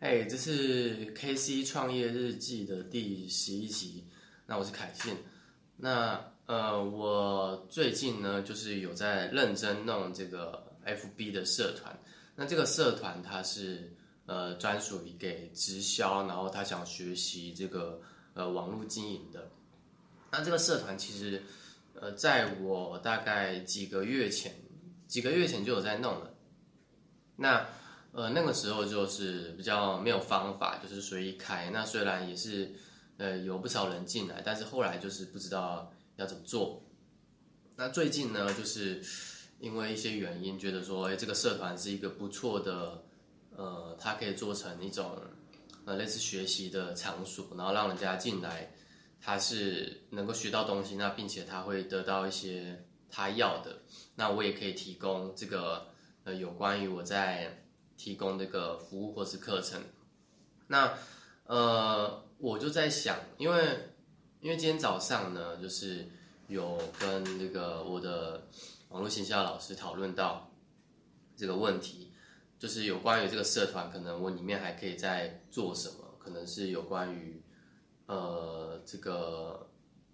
哎，这是 K C 创业日记的第十一集。那我是凯信。那呃，我最近呢，就是有在认真弄这个 F B 的社团。那这个社团它是呃专属于给直销，然后他想学习这个呃网络经营的。那这个社团其实呃，在我大概几个月前，几个月前就有在弄了。那呃，那个时候就是比较没有方法，就是随意开。那虽然也是，呃，有不少人进来，但是后来就是不知道要怎么做。那最近呢，就是因为一些原因，觉得说，哎，这个社团是一个不错的，呃，它可以做成一种，呃，类似学习的场所，然后让人家进来，他是能够学到东西，那并且他会得到一些他要的。那我也可以提供这个，呃，有关于我在。提供这个服务或是课程，那呃，我就在想，因为因为今天早上呢，就是有跟那个我的网络行销老师讨论到这个问题，就是有关于这个社团，可能我里面还可以在做什么，可能是有关于呃这个，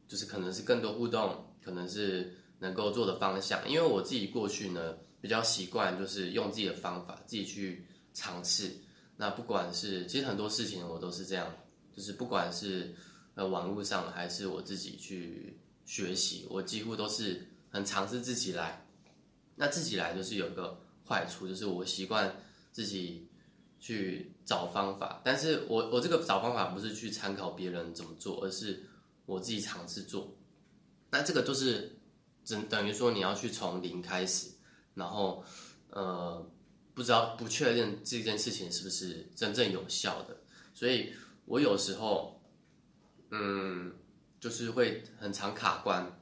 就是可能是更多互动，可能是能够做的方向，因为我自己过去呢。比较习惯就是用自己的方法，自己去尝试。那不管是其实很多事情我都是这样，就是不管是呃网络上还是我自己去学习，我几乎都是很尝试自己来。那自己来就是有个坏处，就是我习惯自己去找方法。但是我我这个找方法不是去参考别人怎么做，而是我自己尝试做。那这个就是等等于说你要去从零开始。然后，呃，不知道不确认这件事情是不是真正有效的，所以我有时候，嗯，就是会很常卡关。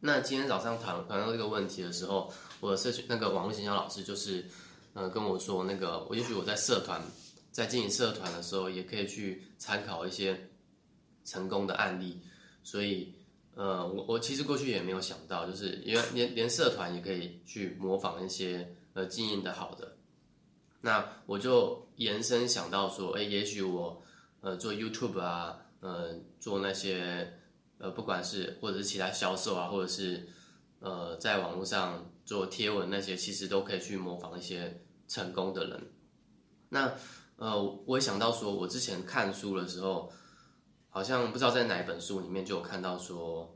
那今天早上谈谈到这个问题的时候，我的社群那个网络营销老师就是，呃，跟我说，那个我也许我在社团在经营社团的时候，也可以去参考一些成功的案例，所以。呃，我我其实过去也没有想到，就是因为连连社团也可以去模仿一些呃经营的好的，那我就延伸想到说，哎，也许我呃做 YouTube 啊，呃做那些呃不管是或者是其他销售啊，或者是呃在网络上做贴文那些，其实都可以去模仿一些成功的人。那呃，我也想到说，我之前看书的时候。好像不知道在哪一本书里面就有看到说，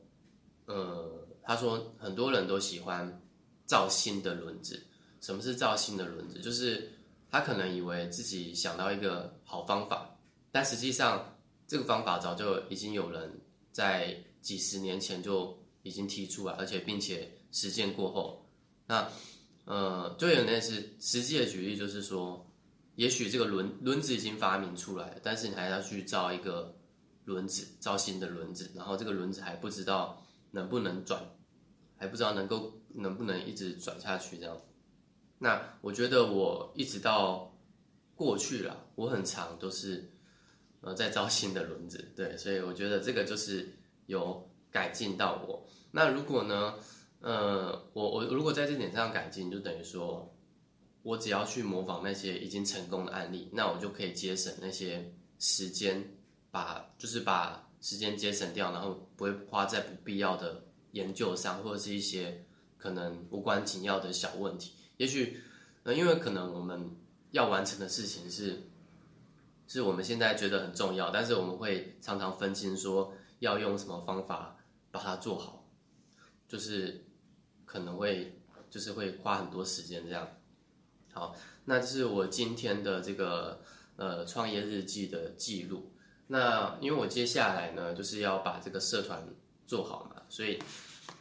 呃，他说很多人都喜欢造新的轮子。什么是造新的轮子？就是他可能以为自己想到一个好方法，但实际上这个方法早就已经有人在几十年前就已经提出来，而且并且实践过后，那呃，就有类似实际的举例，就是说，也许这个轮轮子已经发明出来，但是你还要去造一个。轮子造新的轮子，然后这个轮子还不知道能不能转，还不知道能够能不能一直转下去这样。那我觉得我一直到过去了，我很长都是呃在造新的轮子，对，所以我觉得这个就是有改进到我。那如果呢，呃，我我如果在这点上改进，就等于说我只要去模仿那些已经成功的案例，那我就可以节省那些时间。把就是把时间节省掉，然后不会花在不必要的研究上，或者是一些可能无关紧要的小问题。也许，呃，因为可能我们要完成的事情是，是我们现在觉得很重要，但是我们会常常分心，说要用什么方法把它做好，就是可能会就是会花很多时间这样。好，那这是我今天的这个呃创业日记的记录。那因为我接下来呢，就是要把这个社团做好嘛，所以，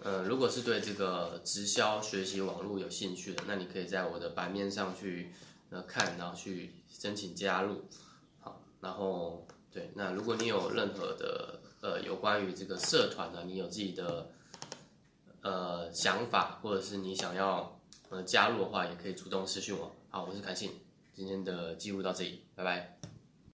呃，如果是对这个直销学习网络有兴趣的，那你可以在我的版面上去呃看，然后去申请加入，好，然后对，那如果你有任何的呃有关于这个社团呢，你有自己的呃想法，或者是你想要呃加入的话，也可以主动私讯我。好，我是凯信，今天的记录到这里，拜拜。